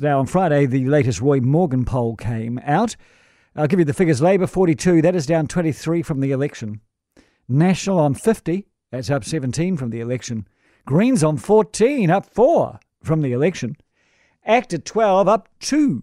Now, on Friday, the latest Roy Morgan poll came out. I'll give you the figures. Labour 42, that is down 23 from the election. National on 50, that's up 17 from the election. Greens on 14, up 4 from the election. ACT at 12, up 2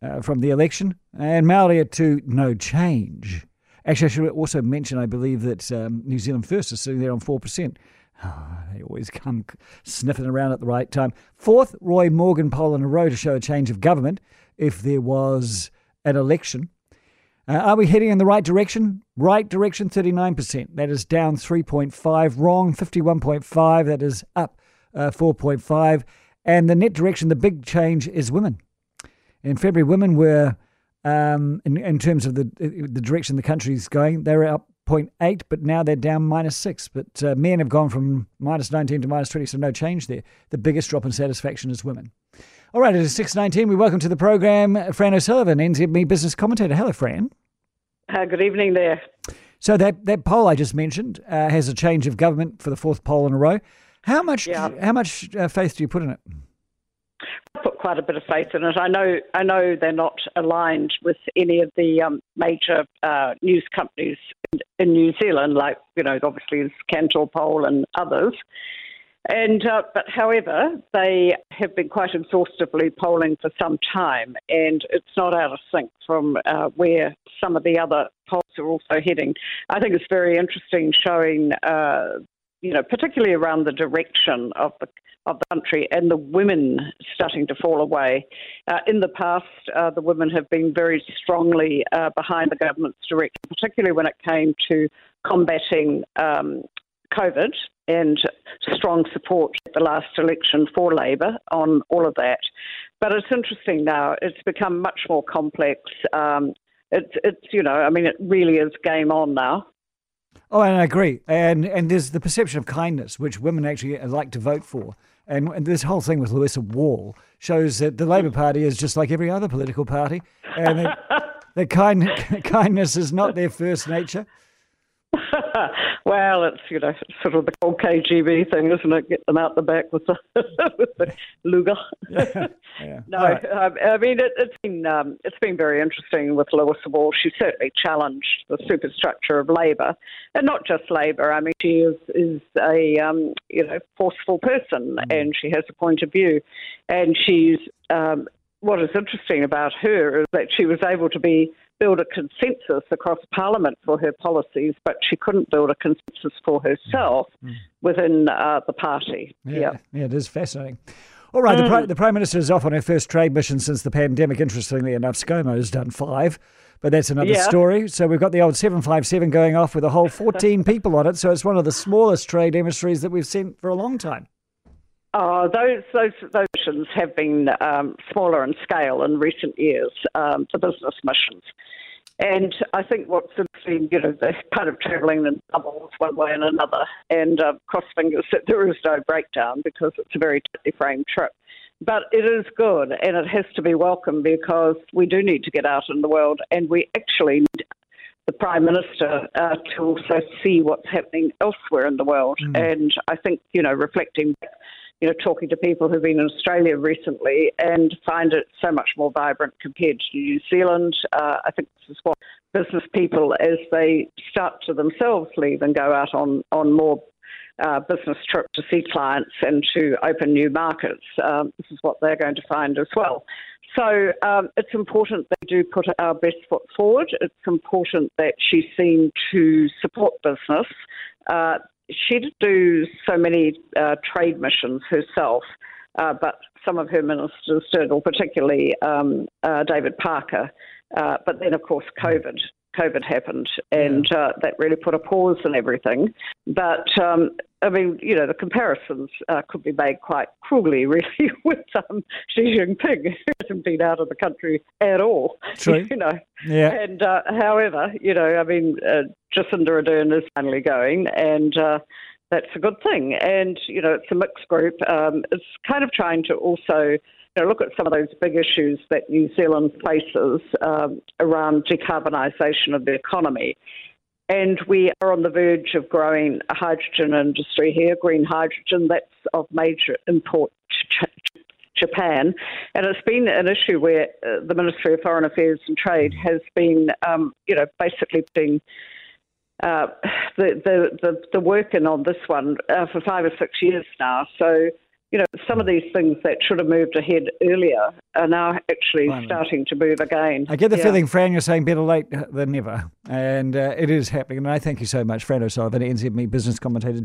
uh, from the election. And Maori at 2, no change. Actually, I should also mention, I believe that um, New Zealand First is sitting there on 4%. Oh, they always come sniffing around at the right time. Fourth Roy Morgan poll in a row to show a change of government if there was an election. Uh, are we heading in the right direction? Right direction, 39%. That is down 3.5. Wrong, 51.5. That is up uh, 4.5. And the net direction, the big change is women. In February, women were, um, in, in terms of the, the direction the country is going, they were up 0.8, but now they're down minus 6. But uh, men have gone from minus 19 to minus 20, so no change there. The biggest drop in satisfaction is women. All right, it is 6.19. We welcome to the program Fran O'Sullivan, NZME business commentator. Hello, Fran. Uh, good evening there. So that, that poll I just mentioned uh, has a change of government for the fourth poll in a row. How much, yeah. how much uh, faith do you put in it? Quite a bit of faith in it. I know, I know they're not aligned with any of the um, major uh, news companies in, in, New Zealand, like you know, obviously Kantar Poll and others. And uh, but however, they have been quite exhaustively polling for some time, and it's not out of sync from uh, where some of the other polls are also heading. I think it's very interesting, showing uh, you know, particularly around the direction of the of the country and the women starting to fall away. Uh, in the past, uh, the women have been very strongly uh, behind the government's direction, particularly when it came to combating um, COVID and strong support at the last election for Labor on all of that. But it's interesting now; it's become much more complex. Um, it's, it's, you know, I mean, it really is game on now. Oh, and I agree. And and there's the perception of kindness, which women actually uh, like to vote for. And, and this whole thing with Louisa Wall shows that the Labor Party is just like every other political party, and that, that kind, kindness is not their first nature. well, it's you know sort of the old KGB thing, isn't it? Get them out the back with the with the Luger. Yeah, yeah. no, right. Um, I mean it, has been um, it's been very interesting with Louisa Wall. She certainly challenged the superstructure of Labor, and not just Labor. I mean, she is is a um, you know forceful person, mm. and she has a point of view, and she's um, what is interesting about her is that she was able to be build a consensus across Parliament for her policies, but she couldn't build a consensus for herself mm. within uh, the party. Yeah, yeah, yeah, it is fascinating. All right, mm. the, the, Prime Minister is off on her first trade mission since the pandemic. Interestingly enough, ScoMo has done five, but that's another yeah. story. So we've got the old 757 going off with a whole 14 people on it. So it's one of the smallest trade emissaries that we've seen for a long time. Oh, those those those missions have been um, smaller in scale in recent years, um, the business missions. And I think what's interesting, you know, they're kind of travelling in bubbles one way and another, and uh, cross fingers that there is no breakdown because it's a very tightly framed trip. But it is good, and it has to be welcome because we do need to get out in the world, and we actually need the Prime Minister uh, to also see what's happening elsewhere in the world. Mm. And I think, you know, reflecting you know, talking to people who've been in Australia recently and find it so much more vibrant compared to New Zealand. Uh, I think this is what business people, as they start to themselves leave and go out on, on more uh, business trips to see clients and to open new markets, um, this is what they're going to find as well. So um, it's important they do put our best foot forward. It's important that she's seen to support business. Uh, she did do so many uh, trade missions herself, uh, but some of her ministers did, or particularly um, uh, David Parker. Uh, but then, of course, COVID. COVID happened, and. Uh, that really put a pause in everything. But um, I mean, you know, the comparisons uh, could be made quite cruelly, really, with um, Xi Jinping, who hasn't been out of the country at all. True. You know. Yeah. And uh, however, you know, I mean, uh, Jacinda Ardern is finally going, and uh, that's a good thing. And you know, it's a mixed group. Um, it's kind of trying to also. You know, look at some of those big issues that New Zealand faces um, around decarbonisation of the economy. And we are on the verge of growing a hydrogen industry here, green hydrogen, that's of major import to Japan, and it's been an issue where uh, the Ministry of Foreign Affairs and Trade has been, um, you know, basically being uh, the, the, the the working on this one uh, for five or six years now. So you know, some of these things that should have moved ahead earlier are now actually Finally. starting to move again. I get the yeah. feeling, Fran, you're saying better late than never. And uh, it is happening. And I thank you so much, Fran O'Sullivan, NZME business commentator.